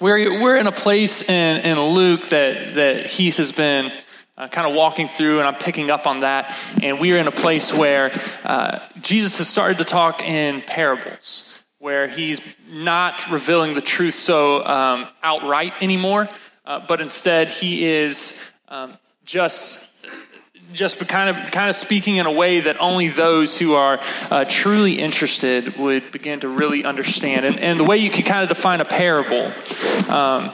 we're, we're in a place in, in Luke that, that Heath has been uh, kind of walking through, and I'm picking up on that. And we are in a place where uh, Jesus has started to talk in parables, where He's not revealing the truth so um, outright anymore, uh, but instead He is um, just just kind of kind of speaking in a way that only those who are uh, truly interested would begin to really understand. And, and the way you can kind of define a parable. Um,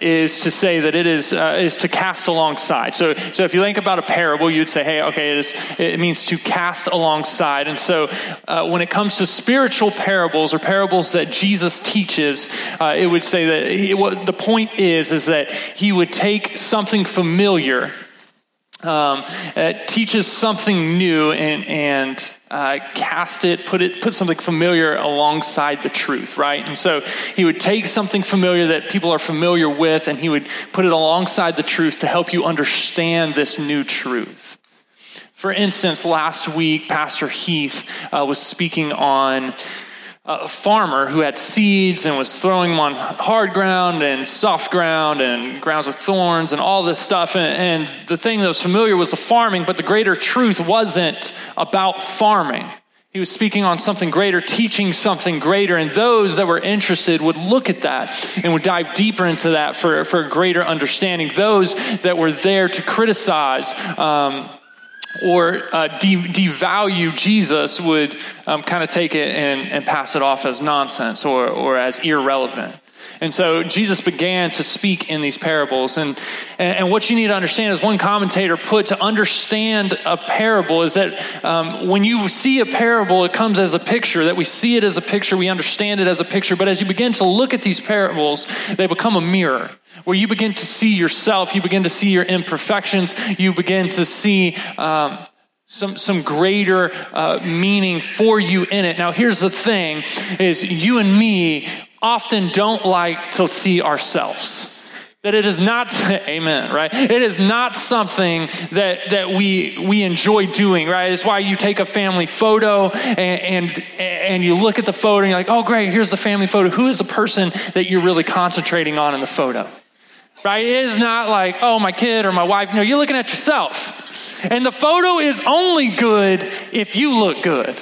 is to say that it is uh, is to cast alongside. So, so if you think about a parable, you'd say, "Hey, okay, it is it means to cast alongside." And so, uh, when it comes to spiritual parables or parables that Jesus teaches, uh, it would say that he, what the point is is that he would take something familiar um, teaches something new and, and uh, cast it, put it, put something familiar alongside the truth, right? And so he would take something familiar that people are familiar with, and he would put it alongside the truth to help you understand this new truth. For instance, last week, Pastor Heath uh, was speaking on a farmer who had seeds and was throwing them on hard ground and soft ground and grounds with thorns and all this stuff. And, and, the thing that was familiar was the farming, but the greater truth wasn't about farming. He was speaking on something greater, teaching something greater, and those that were interested would look at that and would dive deeper into that for, for a greater understanding. Those that were there to criticize um, or uh, de- devalue Jesus would um, kind of take it and, and pass it off as nonsense or, or as irrelevant. And so Jesus began to speak in these parables. And, and what you need to understand is one commentator put to understand a parable is that um, when you see a parable, it comes as a picture, that we see it as a picture, we understand it as a picture. But as you begin to look at these parables, they become a mirror where you begin to see yourself, you begin to see your imperfections, you begin to see um, some, some greater uh, meaning for you in it. Now, here's the thing is you and me often don't like to see ourselves that it is not amen right it is not something that that we we enjoy doing right it's why you take a family photo and and, and you look at the photo and you're like oh great here's the family photo who is the person that you're really concentrating on in the photo right? It is not like, oh, my kid or my wife. No, you're looking at yourself. And the photo is only good if you look good,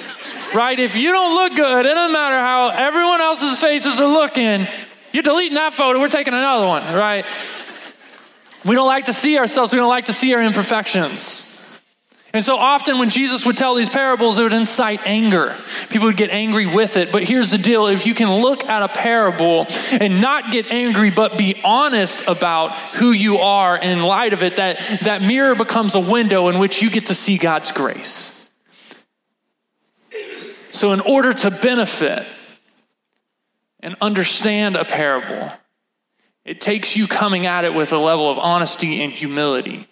right? If you don't look good, it doesn't matter how everyone else's faces are looking, you're deleting that photo, we're taking another one, right? We don't like to see ourselves, we don't like to see our imperfections. And so often when Jesus would tell these parables, it would incite anger. People would get angry with it. But here's the deal if you can look at a parable and not get angry, but be honest about who you are in light of it, that, that mirror becomes a window in which you get to see God's grace. So, in order to benefit and understand a parable, it takes you coming at it with a level of honesty and humility.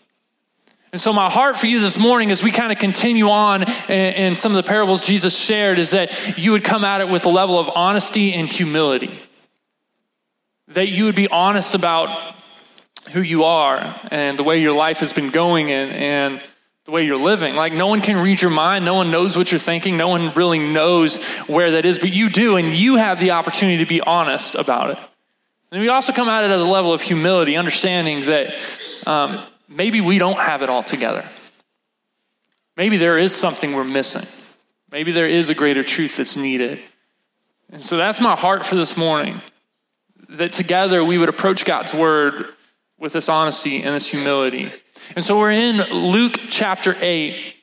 And so, my heart for you this morning, as we kind of continue on in, some of the parables Jesus shared, is that you would come at it with a level of honesty and humility. That you would be honest about who you are and the way your life has been going and, and the way you're living. Like, no one can read your mind. No one knows what you're thinking. No one really knows where that is, but you do, and you have the opportunity to be honest about it. And we also come at it as a level of humility, understanding that. Um, maybe we don't have it all together. Maybe there is something we're missing. Maybe there is a greater truth that's needed. And so that's my heart for this morning that together we would approach God's word with this honesty and this humility. And so we're in Luke chapter 8.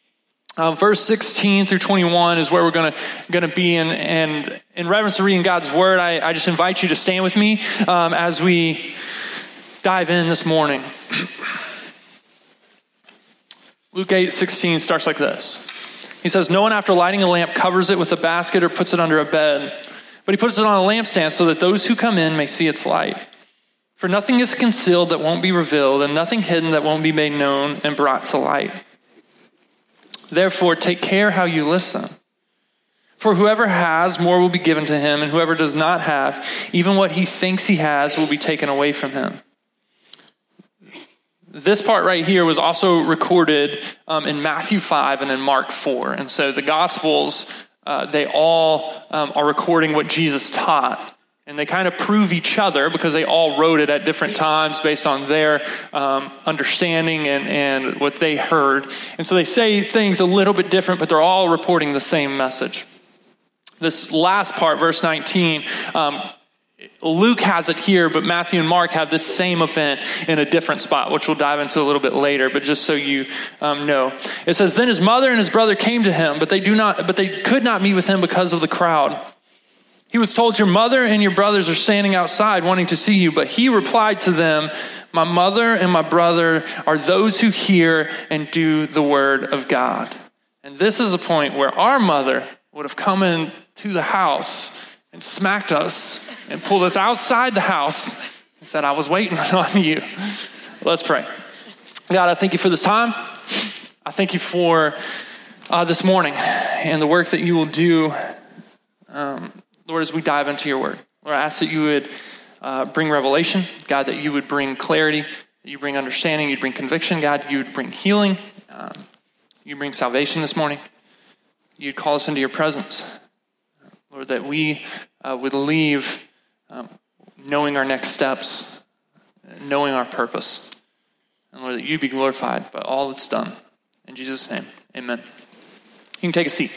Uh, verse 16 through 21 is where we're going to be. And, and in reverence to reading God's word, I, I just invite you to stand with me um, as we dive in this morning. Luke 8 16 starts like this. He says, No one after lighting a lamp covers it with a basket or puts it under a bed, but he puts it on a lampstand so that those who come in may see its light. For nothing is concealed that won't be revealed, and nothing hidden that won't be made known and brought to light. Therefore, take care how you listen. For whoever has, more will be given to him, and whoever does not have, even what he thinks he has will be taken away from him. This part right here was also recorded um, in Matthew 5 and in Mark 4. And so the Gospels, uh, they all um, are recording what Jesus taught And they kind of prove each other because they all wrote it at different times based on their um, understanding and, and what they heard. And so they say things a little bit different, but they're all reporting the same message. This last part, verse 19, um, Luke has it here, but Matthew and Mark have this same event in a different spot, which we'll dive into a little bit later. But just so you um, know, it says, "Then his mother and his brother came to him, but they do not, but they could not meet with him because of the crowd." He was told, Your mother and your brothers are standing outside wanting to see you. But he replied to them, My mother and my brother are those who hear and do the word of God. And this is a point where our mother would have come into the house and smacked us and pulled us outside the house and said, I was waiting on you. Let's pray. God, I thank you for this time. I thank you for uh, this morning and the work that you will do um, Lord, as we dive into your word, Lord, I ask that you would uh, bring revelation, God, that you would bring clarity, that you bring understanding, you'd bring conviction, God, you would bring healing, um, you bring salvation this morning. You'd call us into your presence. Lord, that we uh, would leave um, knowing our next steps, knowing our purpose. And Lord, that you be glorified by all that's done. In Jesus' name, amen. You can take a seat.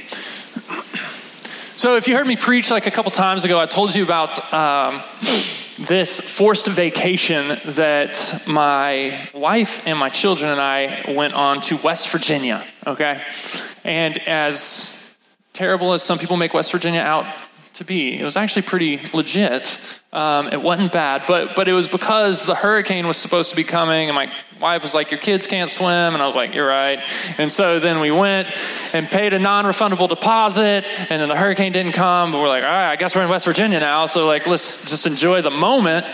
So, if you heard me preach like a couple times ago, I told you about um, this forced vacation that my wife and my children and I went on to West Virginia, okay? And as terrible as some people make West Virginia out to be, it was actually pretty legit. Um, it wasn't bad, but but it was because the hurricane was supposed to be coming, and my wife was like, "Your kids can't swim," and I was like, "You're right." And so then we went and paid a non-refundable deposit, and then the hurricane didn't come. But we're like, "All right, I guess we're in West Virginia now, so like let's just enjoy the moment."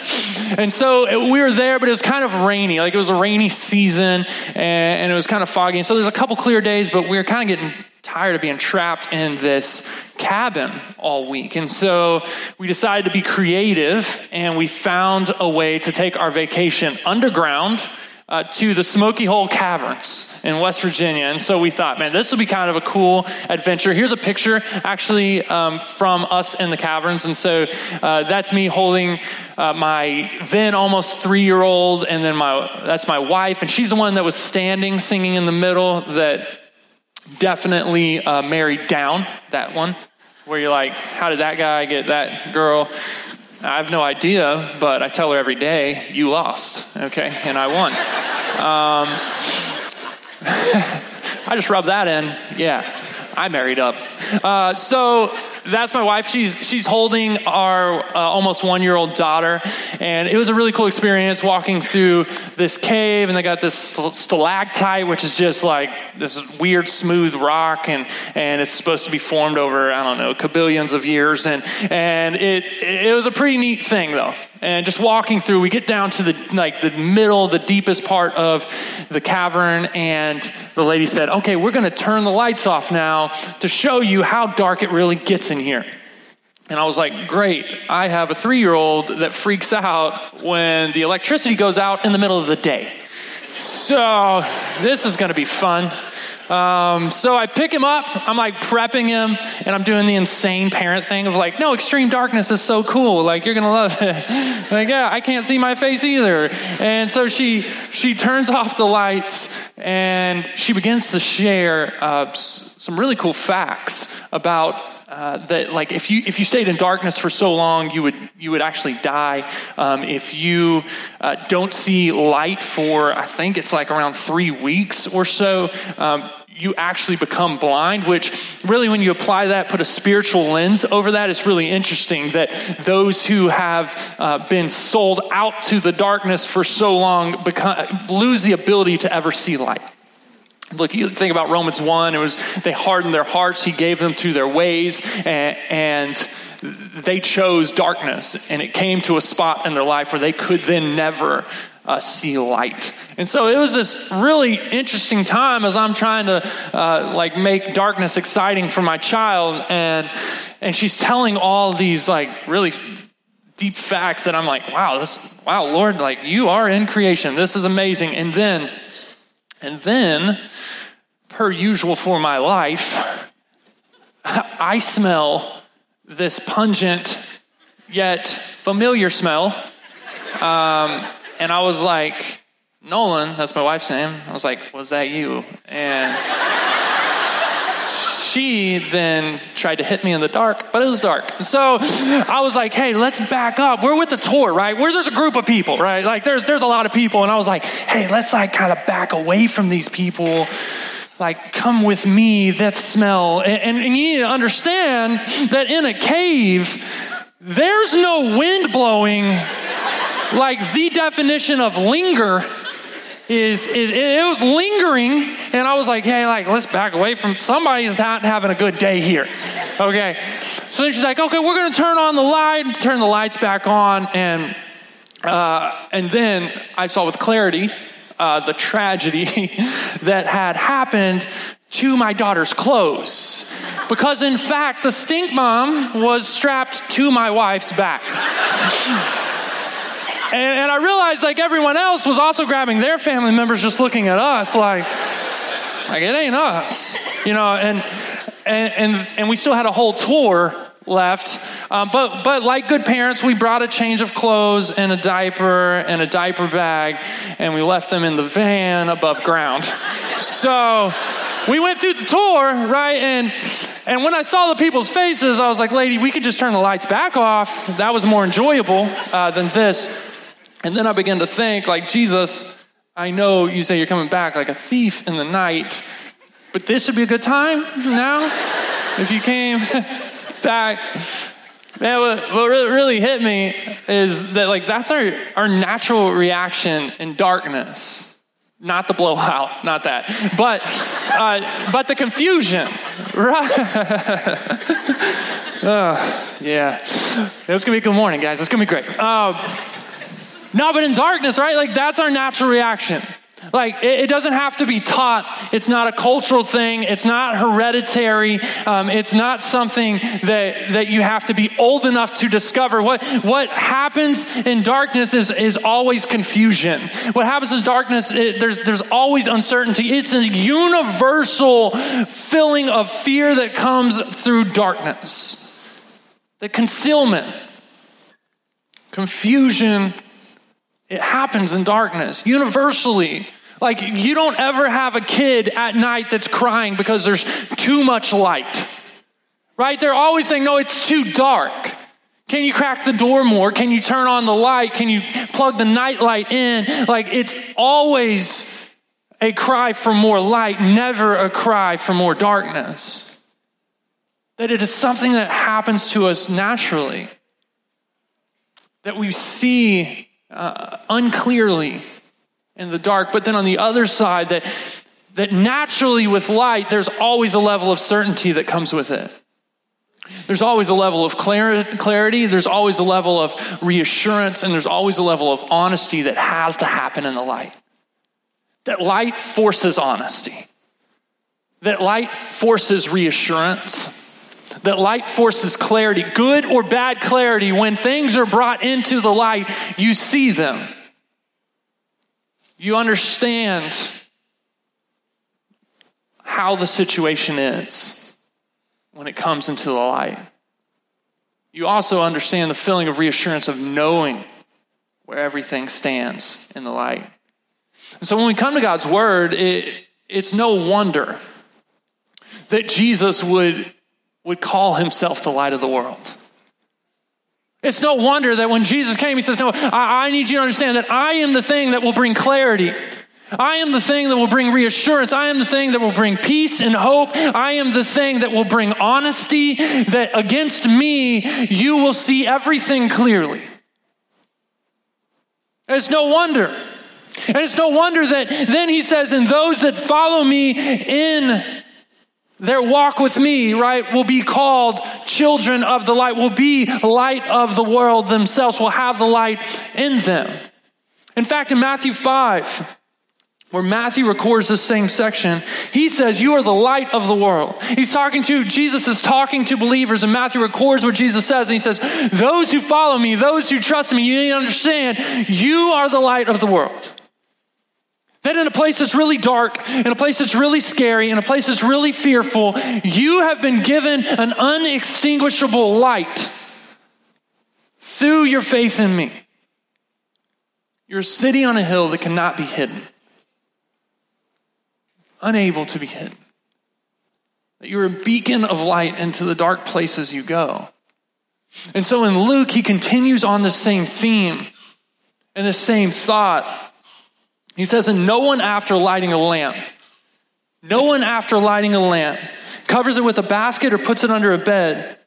And so it, we were there, but it was kind of rainy, like it was a rainy season, and, and it was kind of foggy. And so there's a couple clear days, but we were kind of getting tired of being trapped in this cabin all week. And so we decided to be creative and we found a way to take our vacation underground. Uh, to the Smoke Hole Caverns in West Virginia. And so we thought, man, this will be kind of a cool adventure. Here's a picture actually um, from us in the caverns. And so uh, that's me holding uh, my then almost three year old, and then my that's my wife. And she's the one that was standing singing in the middle that definitely uh, married down, that one, where you're like, how did that guy get that girl? I have no idea, but I tell her every day, you lost, okay, and I won. Um, I just rubbed that in. Yeah, I married up. Uh, so that's my wife. She's she's holding our uh, almost one year old daughter, and it was a really cool experience walking through this cave. And they got this stalactite, which is just like this weird smooth rock, and and it's supposed to be formed over I don't know kabillions of years, and and it it was a pretty neat thing though and just walking through we get down to the like the middle the deepest part of the cavern and the lady said okay we're going to turn the lights off now to show you how dark it really gets in here. And i was like great. I have a three-year-old that freaks out when the electricity goes out in the middle of the day. So this is going to be fun um, so I pick him up. I'm like prepping him, and I'm doing the insane parent thing of like, no, extreme darkness is so cool. Like you're gonna love it. like yeah, I can't see my face either. And so she she turns off the lights and she begins to share uh, some really cool facts about uh, that like if you if you stayed in darkness for so long you would you would actually die um, if you uh, don't see light for i think it's like around three weeks or so um, you actually become blind, which really, when you apply that, put a spiritual lens over that, it's really interesting that those who have uh, been sold out to the darkness for so long become, lose the ability to ever see light. Look, you think about Romans 1, it was they hardened their hearts, he gave them to their ways, and, and they chose darkness, and it came to a spot in their life where they could then never uh, see light. And so it was this really interesting time as I'm trying to uh, like make darkness exciting for my child, and and she's telling all these like really deep facts that I'm like, wow, this, wow, Lord, like you are in creation. This is amazing. And then, and then, per usual for my life, I smell this pungent yet familiar smell. Um, and I was like, Nolan, that's my wife's name. I was like, was that you? And she then tried to hit me in the dark, but it was dark. So I was like, hey, let's back up. We're with the tour, right? Where there's a group of people, right? Like there's there's a lot of people. And I was like, hey, let's like kind of back away from these people. Like, come with me, that smell. And, and, and you need to understand that in a cave, there's no wind blowing like the definition of linger is, is it was lingering, and I was like, hey, like let's back away from somebody's not having a good day here. Okay. So then she's like, okay, we're gonna turn on the light, turn the lights back on, and uh, and then I saw with clarity uh, the tragedy that had happened to my daughter's clothes. Because in fact, the stink mom was strapped to my wife's back. And, and I realized like everyone else was also grabbing their family members, just looking at us like, like it ain't us, you know. And and and, and we still had a whole tour left. Um, but, but like good parents, we brought a change of clothes and a diaper and a diaper bag, and we left them in the van above ground. So we went through the tour, right? And, and when I saw the people's faces, I was like, lady, we could just turn the lights back off. That was more enjoyable uh, than this. And then I began to think, like, Jesus, I know you say you're coming back like a thief in the night, but this would be a good time now if you came back. Man, what, what really hit me is that, like, that's our, our natural reaction in darkness. Not the blowout, not that. But, uh, but the confusion, right? uh, yeah. It's to be a good morning, guys. It's to be great. Uh, no, but in darkness, right? Like that's our natural reaction. Like it, doesn't have to be taught. It's not a cultural thing. It's not hereditary. Um, it's not something that that you have to be old enough to discover. What what happens in darkness is is always confusion. What happens in darkness, it, there's there's always uncertainty. It's a universal feeling of fear that comes through darkness. The concealment, confusion it happens in darkness, universally. Like, you don't ever have a kid at night that's crying because there's too much light, right? They're always saying, no, it's too dark. Can you crack the door more? Can you turn on the light? Can you plug the nightlight in? Like, it's always a cry for more light, never a cry for more darkness. That it is something that happens to us naturally. That we see uh, unclearly in the dark. But then on the other side, that, that naturally with light, there's always a level of certainty that comes with it. There's always a level of clarity, there's always a level of reassurance, and there's always a level of honesty that has to happen in the light. That light forces honesty, that light forces reassurance that light forces clarity, good or bad clarity. When things are brought into the light, you see them. You understand how the situation is when it comes into the light. You also understand the feeling of reassurance of knowing where everything stands in the light. And so when we come to God's word, it, it's no wonder that Jesus would would call himself the light of the world. It's no wonder that when Jesus came, he says, No, I, I, need you to understand that I am the thing that will bring clarity. I am the thing that will bring reassurance. I am the thing that will bring peace and hope. I am the thing that will bring honesty, that against me, you will see everything clearly. It's no wonder. And it's no wonder that then he says, And those that follow me in their walk with me, right, will be called children of the light, will be light of the world themselves, will have the light in them. In fact, in Matthew 5, where Matthew records this same section, he says, You are the light of the world. He's talking to, Jesus is talking to believers, and Matthew records what Jesus says, and he says, Those who follow me, those who trust me, you need to understand, you are the light of the world. That in a place that's really dark, in a place that's really scary, in a place that's really fearful, you have been given an unextinguishable light through your faith in me. You're a city on a hill that cannot be hidden, unable to be hidden. That you're a beacon of light into the dark places you go. And so in Luke, he continues on the same theme and the same thought. He says, And no one after lighting a lamp, no one after lighting a lamp covers it with a basket or puts it under a bed,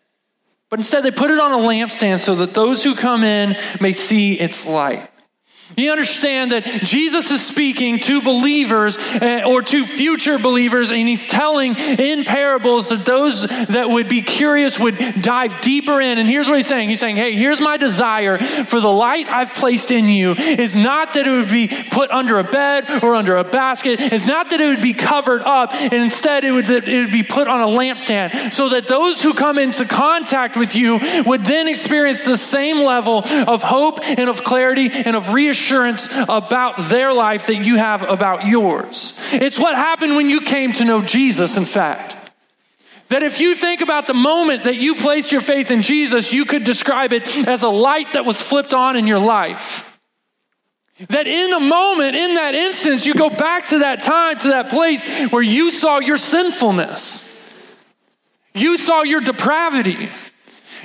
but instead they put it on a lampstand so that those who come in may see its light. You understand that Jesus is speaking to believers eh, or to future believers, and he's telling in parables that those that would be curious would dive deeper in. And here's what he's saying. He's saying, Hey, here's my desire for the light I've placed in you. Is not that it would be put under a bed or under a basket, it's not that it would be covered up, and instead it would, it would be put on a lampstand so that those who come into contact with you would then experience the same level of hope and of clarity and of reassurance about their life that you have about yours. It's what happened when you came to know Jesus, in fact. That if you think about the moment that you placed your faith in Jesus, you could describe it as a light that was flipped on in your life. That in a moment, in that instance, you go back to that time, to that place where you saw your sinfulness. You saw your depravity.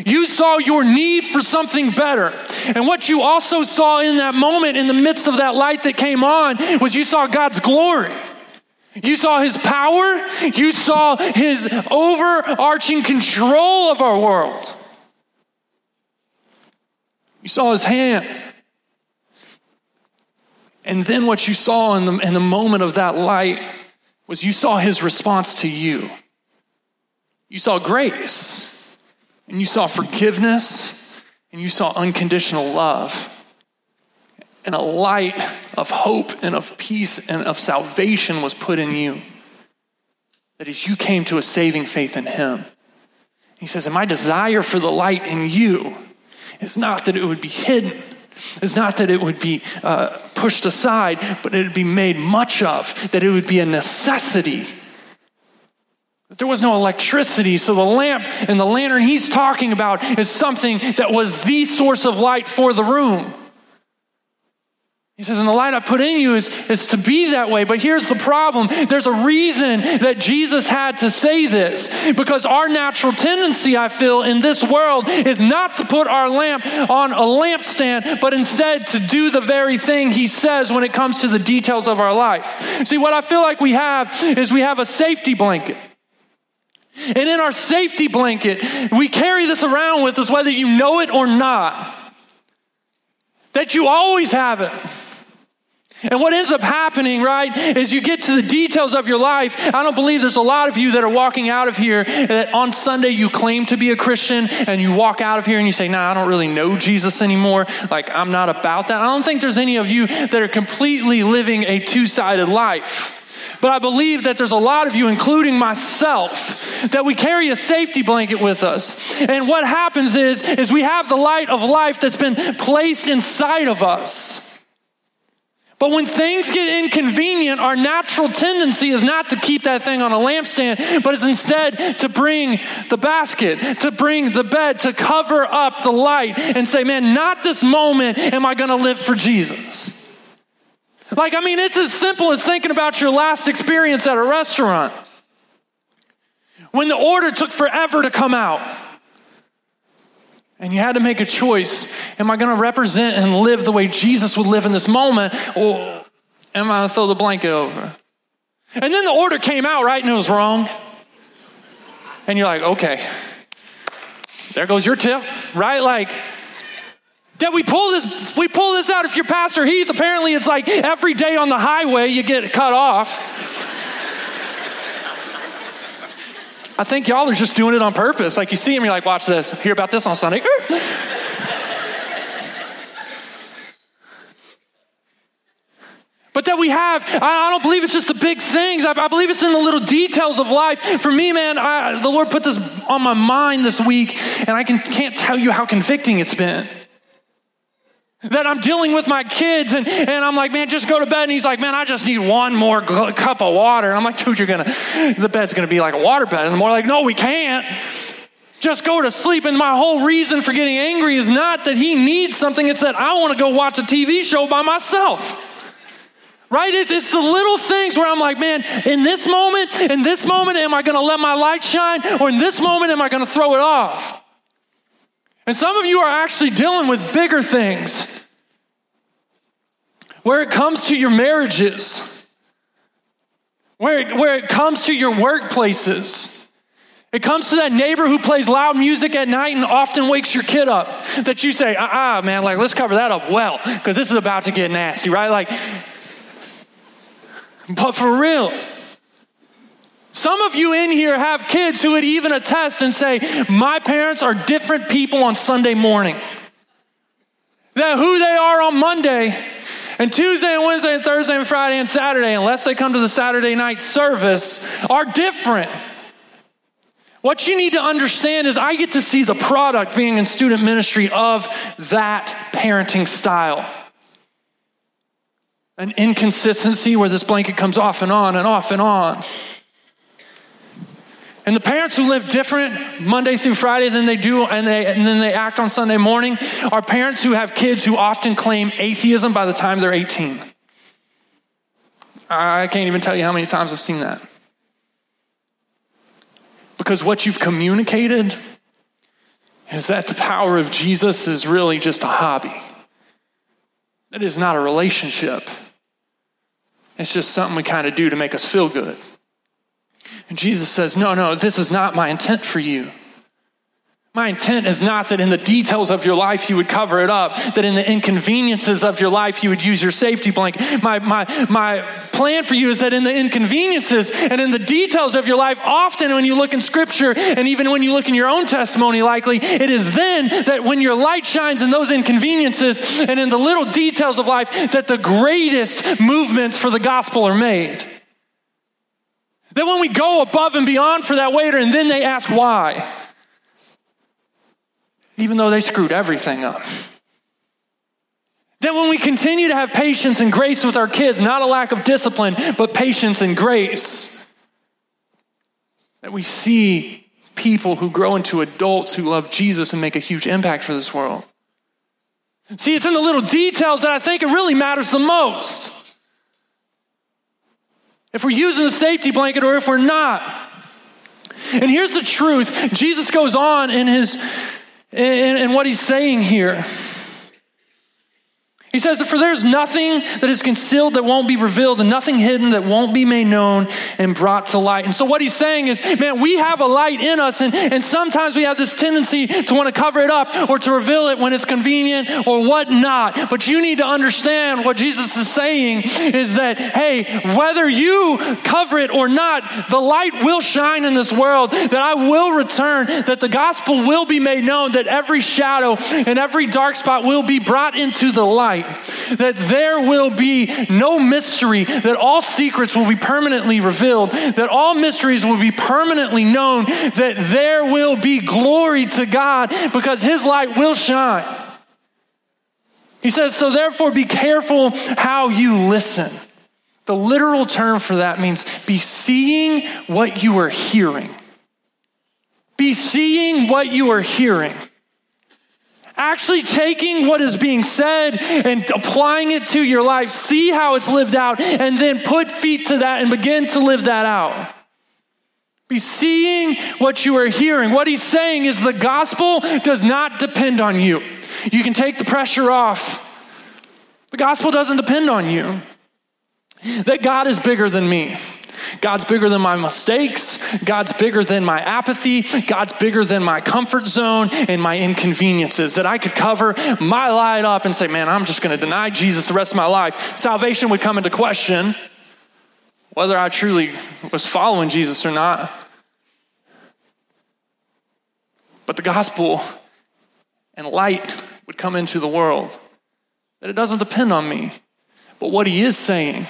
You saw your need for something better. And what you also saw in that moment, in the midst of that light that came on, was you saw God's glory. You saw his power. You saw his overarching control of our world. You saw his hand. And then what you saw in the, in the moment of that light was you saw his response to you. You saw grace and you saw forgiveness, and you saw unconditional love, and a light of hope and of peace and of salvation was put in you. That as you came to a saving faith in Him, He says, And my desire for the light in you is not that it would be hidden. It's not that it would be uh, pushed aside, but it would be made much of, that it would be a necessity there was no electricity, so the lamp and the lantern he's talking about is something that was the source of light for the room. He says, and the light I put in you is, is to be that way. But here's the problem. There's a reason that Jesus had to say this. Because our natural tendency, I feel, in this world is not to put our lamp on a lampstand, but instead to do the very thing he says when it comes to the details of our life. See, what I feel like we have is we have a safety blanket. And in our safety blanket, we carry this around with us whether you know it or not. That you always have it. And what ends up happening, right, is you get to the details of your life. I don't believe there's a lot of you that are walking out of here that on Sunday you claim to be a Christian and you walk out of here and you say, nah, I don't really know Jesus anymore. Like, I'm not about that. I don't think there's any of you that are completely living a two sided life. But I believe that there's a lot of you, including myself, that we carry a safety blanket with us. And what happens is, is we have the light of life that's been placed inside of us. But when things get inconvenient, our natural tendency is not to keep that thing on a lampstand, but it's instead to bring the basket, to bring the bed, to cover up the light and say, man, not this moment am I going to live for Jesus. Like, I mean, it's as simple as thinking about your last experience at a restaurant. When the order took forever to come out, and you had to make a choice am I going to represent and live the way Jesus would live in this moment, or am I going to throw the blanket over? And then the order came out, right, and it was wrong. And you're like, okay, there goes your tip, right? Like, that we pull this, we pull this out. If you're Pastor Heath, apparently it's like every day on the highway you get cut off. I think y'all are just doing it on purpose. Like you see him, you're like, watch this. Hear about this on Sunday. But that we have, I don't believe it's just the big things. I, believe it's in the little details of life. For me, man, I, the Lord put this on my mind this week, and I can, can't tell you how convicting it's been. That I'm dealing with my kids and, and I'm like, man, just go to bed. And he's like, man, I just need one more cup of water. And I'm like, dude, you're to, the bed's to be like a water bed. And the more like, no, we can't. just go to sleep. And my whole reason for getting angry is not that he needs something, it's that I want to go watch a TV show by myself. Right? It's, it's the little things where I'm like, man, in this moment, in this moment, am I to let my light shine? Or in this moment, am I to throw it off? And some of you are actually dealing with bigger things. Where it comes to your marriages, where it, where it comes to your workplaces, it comes to that neighbor who plays loud music at night and often wakes your kid up. That you say, ah, uh-uh, man, like, let's cover that up well, because this is about to get nasty, right? Like, but for real, some of you in here have kids who would even attest and say, My parents are different people on Sunday morning. That who they are on Monday and Tuesday and Wednesday and Thursday and Friday and Saturday, unless they come to the Saturday night service, are different. What you need to understand is I get to see the product being in student ministry of that parenting style. An inconsistency where this blanket comes off and on and off and on. And the parents who live different Monday through Friday than they do and, they, and then they act on Sunday morning are parents who have kids who often claim atheism by the time they're 18. I can't even tell you how many times I've seen that. Because what you've communicated is that the power of Jesus is really just a hobby. That is not a relationship. It's just something we kind of do to make us feel good. And Jesus says, No, no, this is not my intent for you. My intent is not that in the details of your life you would cover it up, that in the inconveniences of your life you would use your safety blanket. My, my, my plan for you is that in the inconveniences and in the details of your life, often when you look in scripture and even when you look in your own testimony, likely, it is then that when your light shines in those inconveniences and in the little details of life that the greatest movements for the gospel are made. That when we go above and beyond for that waiter and then they ask why even though they screwed everything up. Then, when we continue to have patience and grace with our kids, not a lack of discipline, but patience and grace, that we see people who grow into adults who love Jesus and make a huge impact for this world. See, it's in the little details that I think it really matters the most. If we're using the safety blanket or if we're not. And here's the truth Jesus goes on in his in, and what he's saying here. He says, For there's nothing that is concealed that won't be revealed, and nothing hidden that won't be made known and brought to light. And so, what he's saying is, man, we have a light in us, and, and sometimes we have this tendency to want to cover it up or to reveal it when it's convenient or whatnot. But you need to understand what Jesus is saying is that, hey, whether you cover it or not, the light will shine in this world, that I will return, that the gospel will be made known, that every shadow and every dark spot will be brought into the light that there will be no mystery, that all secrets will be permanently revealed, that all mysteries will be permanently known, that there will be glory to God because His light will shine. He says, so therefore be careful how you listen. The literal term for that means be seeing what you are hearing. Be seeing what you are hearing actually taking what is being said and applying it to your life, see how it's lived out, and then put feet to that and begin to live that out. Be seeing what you are hearing. What he's saying is the gospel does not depend on you. You can take the pressure off. The gospel doesn't depend on you. That God is bigger than me. God's bigger than my mistakes. God's bigger than my apathy. God's bigger than my comfort zone and my inconveniences. That I could cover my light up and say, man, I'm just going to deny Jesus the rest of my life. Salvation would come into question whether I truly was following Jesus or not. But the gospel and light would come into the world. That it doesn't depend on me. But what he is saying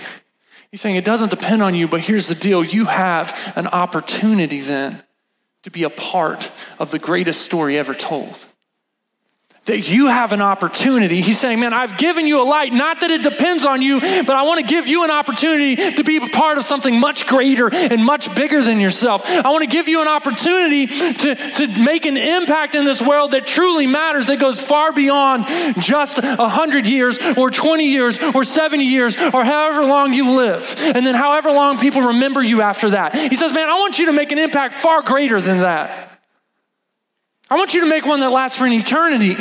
He's saying it doesn't depend on you, but here's the deal you have an opportunity then to be a part of the greatest story ever told. That you have an opportunity. He's saying, Man, I've given you a light, not that it depends on you, but I want to give you an opportunity to be part of something much greater and much bigger than yourself. I want to give you an opportunity to, to make an impact in this world that truly matters, that goes far beyond just 100 years or 20 years or 70 years or however long you live. And then however long people remember you after that. He says, Man, I want you to make an impact far greater than that. I want you to make one that lasts for an eternity.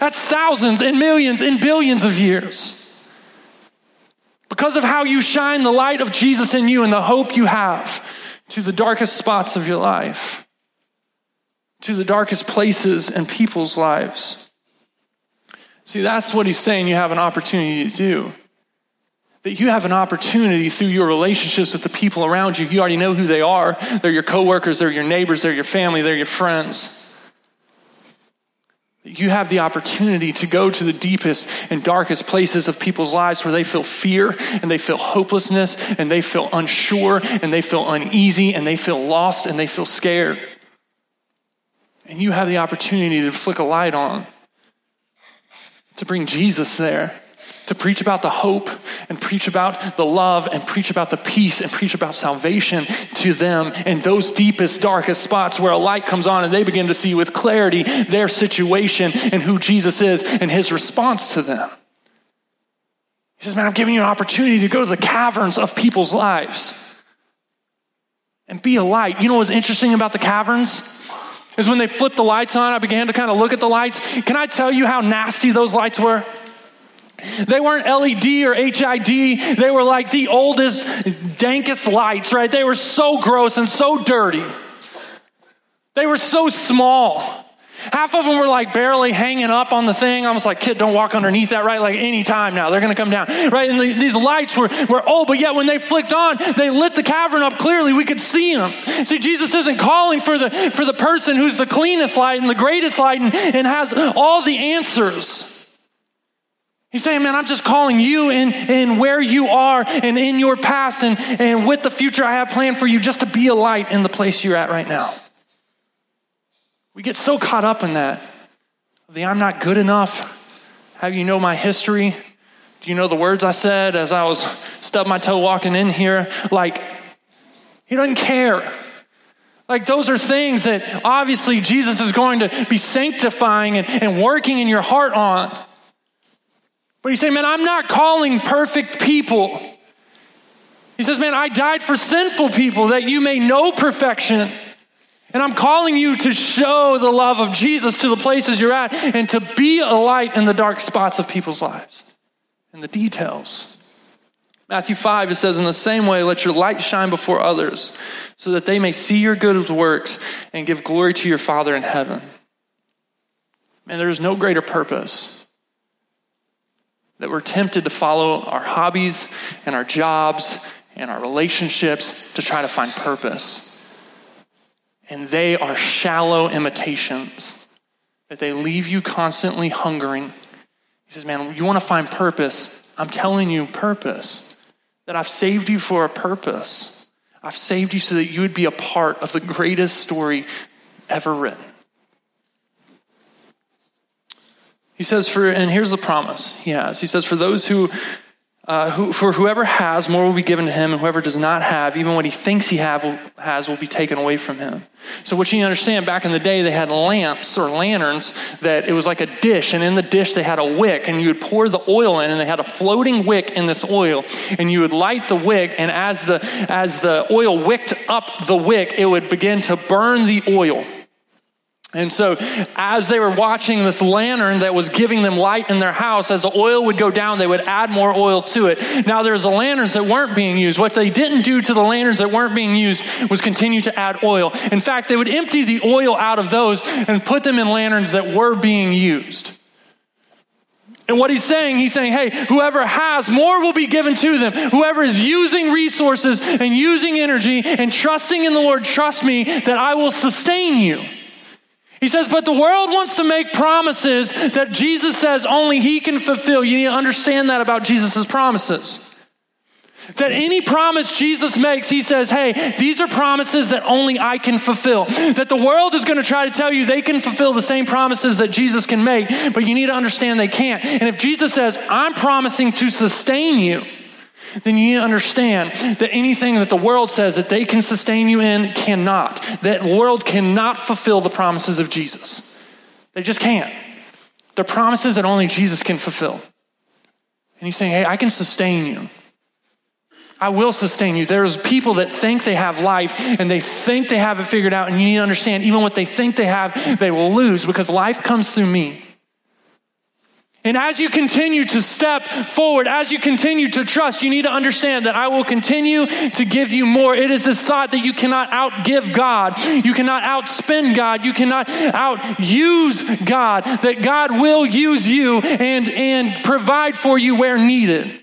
That's thousands and millions and billions of years. Because of how you shine the light of Jesus in you and the hope you have to the darkest spots of your life, to the darkest places and people's lives. See, that's what he's saying you have an opportunity to do. That you have an opportunity through your relationships with the people around you. You already know who they are. They're your coworkers, they're your neighbors, they're your family, they're your friends you have the opportunity to go to the deepest and darkest places of people's lives where they feel fear and they feel hopelessness and they feel unsure and they feel uneasy and they feel lost and they feel scared. And you have the opportunity to flick a light on, to bring Jesus there to preach about the hope and preach about the love and preach about the peace and preach about salvation to them in those deepest, darkest spots where a light comes on and they begin to see with clarity their situation and who Jesus is and his response to them. He says, Man, I'm giving you an opportunity to go to the caverns of people's lives and be a light. You know what's interesting about the caverns? Is when they flipped the lights on, I began to kind of look at the lights. Can I tell you how nasty those lights were? They weren't LED or HID. They were like the oldest, dankest lights, right? They were so gross and so dirty. They were so small. Half of them were like barely hanging up on the thing. I was like, kid, don't walk underneath that, right? Like any time now, they're going to come down, right? And the, these lights were, were old, but yet when they flicked on, they lit the cavern up clearly. We could see them. See, Jesus isn't calling for the, for the person who's the cleanest light and the greatest light and, and has all the answers. He's saying, man, I'm just calling you in, in where you are and in your past and, and with the future I have planned for you just to be a light in the place you're at right now. We get so caught up in that. The I'm not good enough. How you know my history? Do you know the words I said as I was stubbed my toe walking in here? Like, he doesn't care. Like, those are things that obviously Jesus is going to be sanctifying and, and working in your heart on. But he's saying, man, I'm not calling perfect people. He says, man, I died for sinful people that you may know perfection. And I'm calling you to show the love of Jesus to the places you're at and to be a light in the dark spots of people's lives and the details. Matthew 5, it says, In the same way, let your light shine before others so that they may see your good works and give glory to your Father in heaven. Man, there is no greater purpose that we're tempted to follow our hobbies and our jobs and our relationships to try to find purpose. And they are shallow imitations, that they leave you constantly hungering. He says, Man, you want to find purpose? I'm telling you purpose, that I've saved you for a purpose. I've saved you so that you would be a part of the greatest story ever written. He says, for, and here's the promise he has. He says, for those who, uh, who for whoever has, more will be given to him, and whoever does not have, even what he thinks he have, has, will be taken away from him. So, what you need to understand, back in the day, they had lamps or lanterns that it was like a dish, and in the dish they had a wick, and you would pour the oil in, and they had a floating wick in this oil, and you would light the wick, and as the as the oil wicked up the wick, it would begin to burn the oil. And so, as they were watching this lantern that was giving them light in their house, as the oil would go down, they would add more oil to it. Now, there's the lanterns that weren't being used. What they didn't do to the lanterns that weren't being used was continue to add oil. In fact, they would empty the oil out of those and put them in lanterns that were being used. And what he's saying, he's saying, hey, whoever has, more will be given to them. Whoever is using resources and using energy and trusting in the Lord, trust me that I will sustain you. He says, but the world wants to make promises that Jesus says only he can fulfill. You need to understand that about Jesus' promises. That any promise Jesus makes, he says, hey, these are promises that only I can fulfill. That the world is going to try to tell you they can fulfill the same promises that Jesus can make, but you need to understand they can't. And if Jesus says, I'm promising to sustain you, then you need to understand that anything that the world says that they can sustain you in cannot. That world cannot fulfill the promises of Jesus. They just can't. They're promises that only Jesus can fulfill. And he's saying, hey, I can sustain you. I will sustain you. There's people that think they have life and they think they have it figured out, and you need to understand even what they think they have, they will lose because life comes through me. And as you continue to step forward, as you continue to trust, you need to understand that I will continue to give you more. It is this thought that you cannot outgive God. You cannot outspend God. You cannot outuse God. That God will use you and, and provide for you where needed.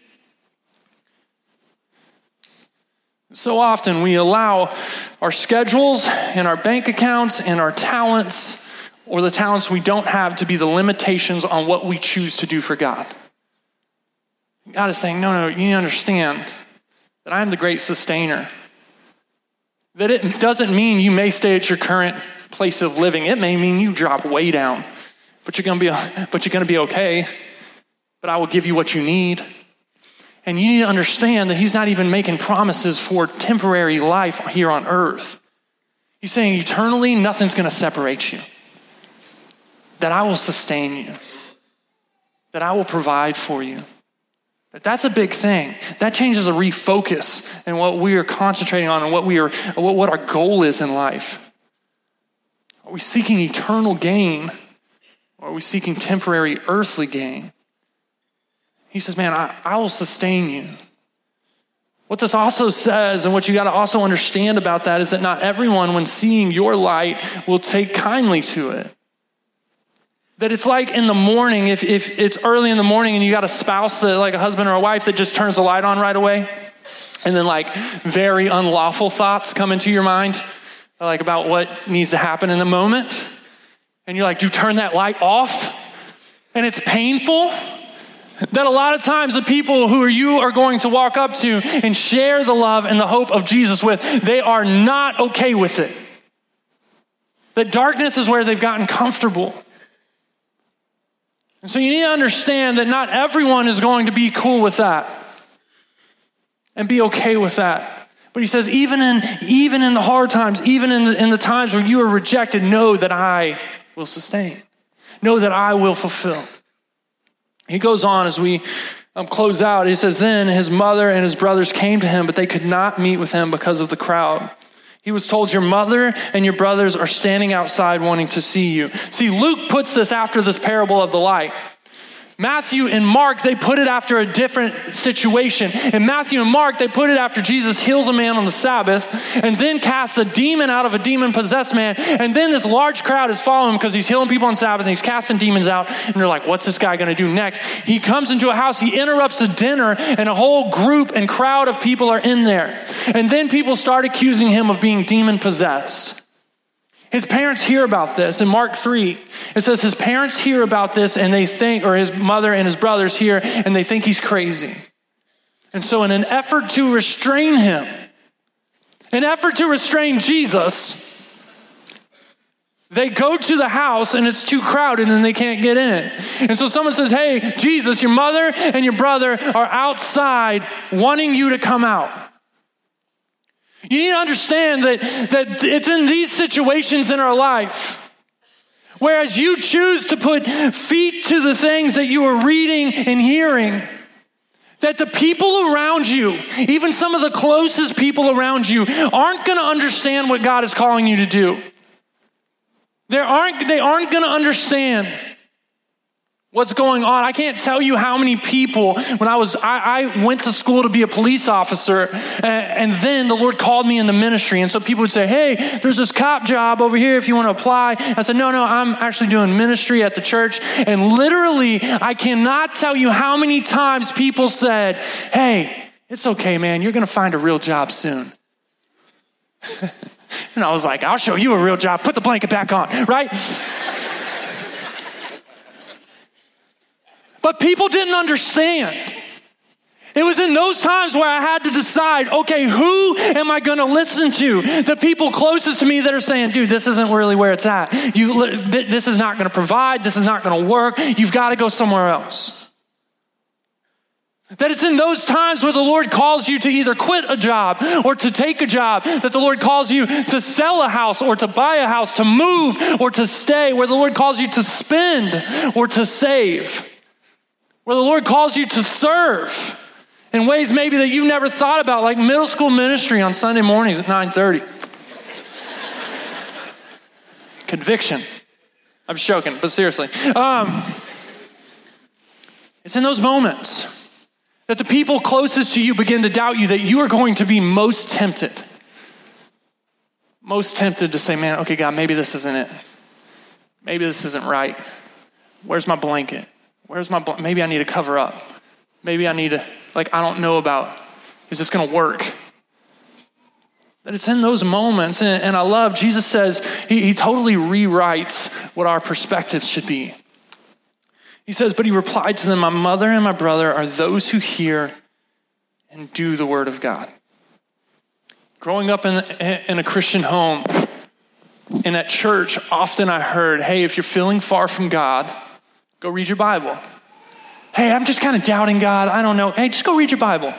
So often we allow our schedules and our bank accounts and our talents or the talents we don't have to be the limitations on what we choose to do for God. God is saying, no, no, you need to understand that I am the great sustainer. That it doesn't mean you may stay at your current place of living. It may mean you drop way down, but you're gonna be, but you're gonna be okay. But I will give you what you need. And you need to understand that He's not even making promises for temporary life here on earth. He's saying eternally, nothing's gonna separate you that I will sustain you, that I will provide for you. That's a big thing. That changes a refocus in what we are concentrating on and what we are what our goal is in life. Are we seeking eternal gain or are we seeking temporary earthly gain? He says, Man, I, I will sustain you. What this also says, and what you got to also understand about that, is that not everyone, when seeing your light, will take kindly to it. That it's like in the morning, if, if it's early in the morning and you got a spouse, that, like a husband or a wife, that just turns the light on right away, and then like very unlawful thoughts come into your mind, like about what needs to happen in the moment. And you're like, do you turn that light off? And it's painful. That a lot of times the people who you are going to walk up to and share the love and the hope of Jesus with, they are not okay with it. That darkness is where they've gotten comfortable. And so you need to understand that not everyone is going to be cool with that and be okay with that. But he says, even in, even in the hard times, even in the, in the times where you are rejected, know that I will sustain. Know that I will fulfill. He goes on as we um, close out. He says, Then his mother and his brothers came to him, but they could not meet with him because of the crowd. He was told, Your mother and your brothers are standing outside wanting to see you. See, Luke puts this after this parable of the light. Matthew and Mark, they put it after a different situation. In Matthew and Mark, they put it after Jesus heals a man on the Sabbath and then casts a demon out of a demon possessed man. And then this large crowd is following him because he's healing people on Sabbath and he's casting demons out. And they're like, what's this guy going to do next? He comes into a house, he interrupts a dinner, and a whole group and crowd of people are in there. And then people start accusing him of being demon possessed. His parents hear about this in Mark 3. It says his parents hear about this and they think, or his mother and his brothers hear, and they think he's crazy. And so, in an effort to restrain him, an effort to restrain Jesus, they go to the house and it's too crowded and they can't get in. And so someone says, Hey, Jesus, your mother and your brother are outside wanting you to come out. You need to understand that, that it's in these situations in our life. Whereas you choose to put feet to the things that you are reading and hearing, that the people around you, even some of the closest people around you, aren't going to understand what God is calling you to do. They aren't, they aren't going to understand what's going on. I can't tell you how many people, when I was, I, I went to school to be a police officer, and, and, then the Lord called me into ministry. And so people would say, Hey, there's this cop job over here if you want to apply. I said, No, no, I'm actually doing ministry at the church. And literally, I cannot tell you how many times people said, Hey, it's okay, man. You're going to find a real job soon. and I was like, I'll show you a real job. Put the blanket back on, right? But people didn't understand. It was in those times where I had to decide, okay, who am I going to listen to? The people closest to me that are saying, dude, this isn't really where it's at. You, this is not going to provide. This is not going to work. You've got to go somewhere else. That it's in those times where the Lord calls you to either quit a job or to take a job, that the Lord calls you to sell a house or to buy a house, to move or to stay, where the Lord calls you to spend or to save, where the Lord calls you to serve in ways maybe that you've never thought about, like middle school ministry on Sunday mornings at 9:30. Conviction. I'm joking, but seriously. Um, it's in those moments that the people closest to you begin to doubt you that you are going to be most tempted. Most tempted to say, man, okay, God, maybe this isn't it. Maybe this isn't right. Where's my blanket? Where's my, maybe I need to cover up. Maybe I need to like I don't know about. Is this going to work? That it's in those moments, and, and I love, Jesus says he, he totally rewrites what our perspectives should be. He says, But he replied to them, My mother and my brother are those who hear and do the word of God. Growing up in, in a Christian home and at church, often I heard, Hey, if you're feeling far from God, go read your Bible. Hey, I'm just kind of doubting God. I don't know. Hey, just go read your Bible.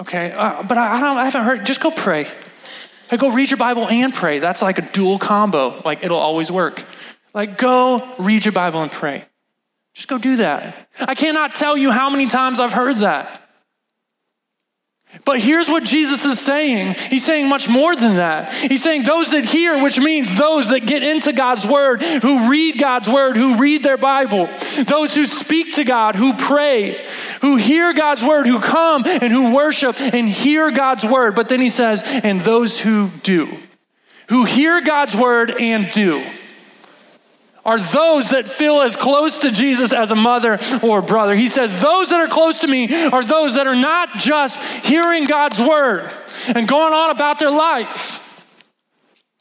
Okay, uh, but I, I, don't, I haven't heard. Just go pray. Hey, go read your Bible and pray. That's like a dual combo. Like it'll always work. Like go read your Bible and pray. Just go do that. I cannot tell you how many times I've heard that. But here's what Jesus is saying. He's saying much more than that. He's saying those that hear, which means those that get into God's word, who read God's word, who read their Bible, those who speak to God, who pray, who hear God's word, who come and who worship and hear God's word. But then he says, and those who do, who hear God's word and do are those that feel as close to Jesus as a mother or a brother. He says, Those that are close to me are those that are not just hearing God's word and going on about their life.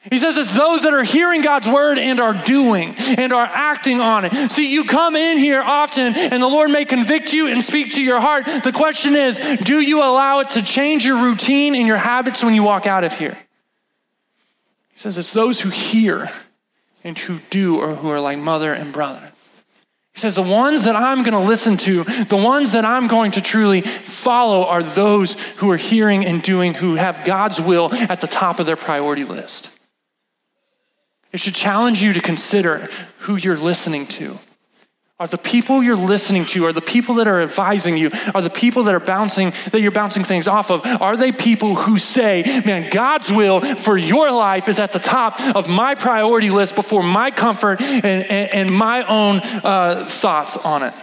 He says it's those that are hearing God's word and are doing and are acting on it. See, you come in here often and the Lord may convict you and speak to your heart. The question is, do you allow it to change your routine and your habits when you walk out of here? He says it's those who hear and who do or who are like mother and brother. He says, The ones that I'm going to listen to, the ones that I'm going to truly follow are those who are hearing and doing, who have God's will at the top of their priority list. It should challenge you to consider who you're listening to. Are the people you're listening to, are the people that are advising you, are the people that are bouncing, that you're bouncing things off of, are they people who say, man, God's will for your life is at the top of my priority list before my comfort and, and, and my own uh, thoughts on it?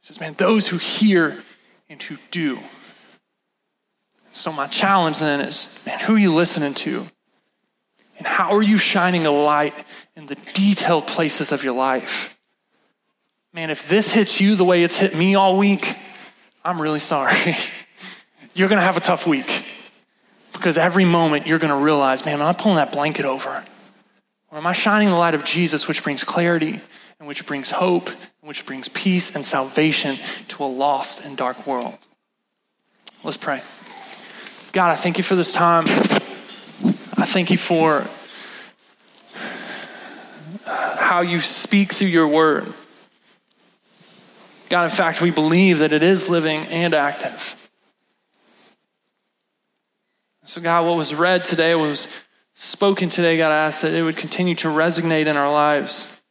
He says, man, those who hear and who do. So my challenge then is, man, who are you listening to? And how are you shining a light in the detailed places of your life? Man, if this hits you the way it's hit me all week, I'm really sorry. you're going to have a tough week because every moment you're going to realize, man, am I pulling that blanket over? Or am I shining the light of Jesus, which brings clarity and which brings hope and which brings peace and salvation to a lost and dark world? Let's pray. God, I thank you for this time. Thank you for how you speak through your word. God, in fact, we believe that it is living and active. So, God, what was read today, what was spoken today, God, I ask that it would continue to resonate in our lives.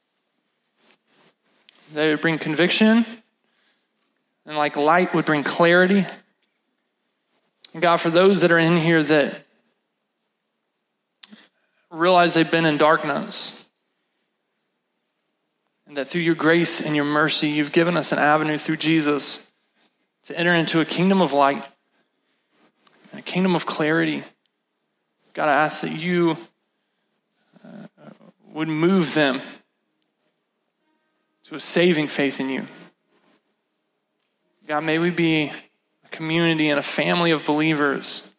That it would bring conviction, and like light would bring clarity. And God, for those that are in here that realize they've been in darkness. And that through your grace and your mercy, you've given us an avenue through Jesus to enter into a kingdom of light, a kingdom of clarity. God, I ask that you uh, would move them to a saving faith in you. God, may we be a community and a family of believers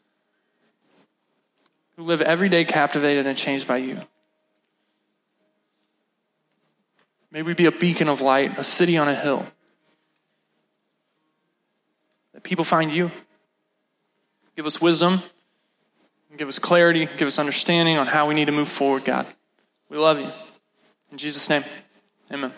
who live every day captivated and changed by you. May we be a beacon of light, a city on a hill. That people find you. Give us wisdom, give us clarity, give us understanding on how we need to move forward, God. We love you. In Jesus' name, amen.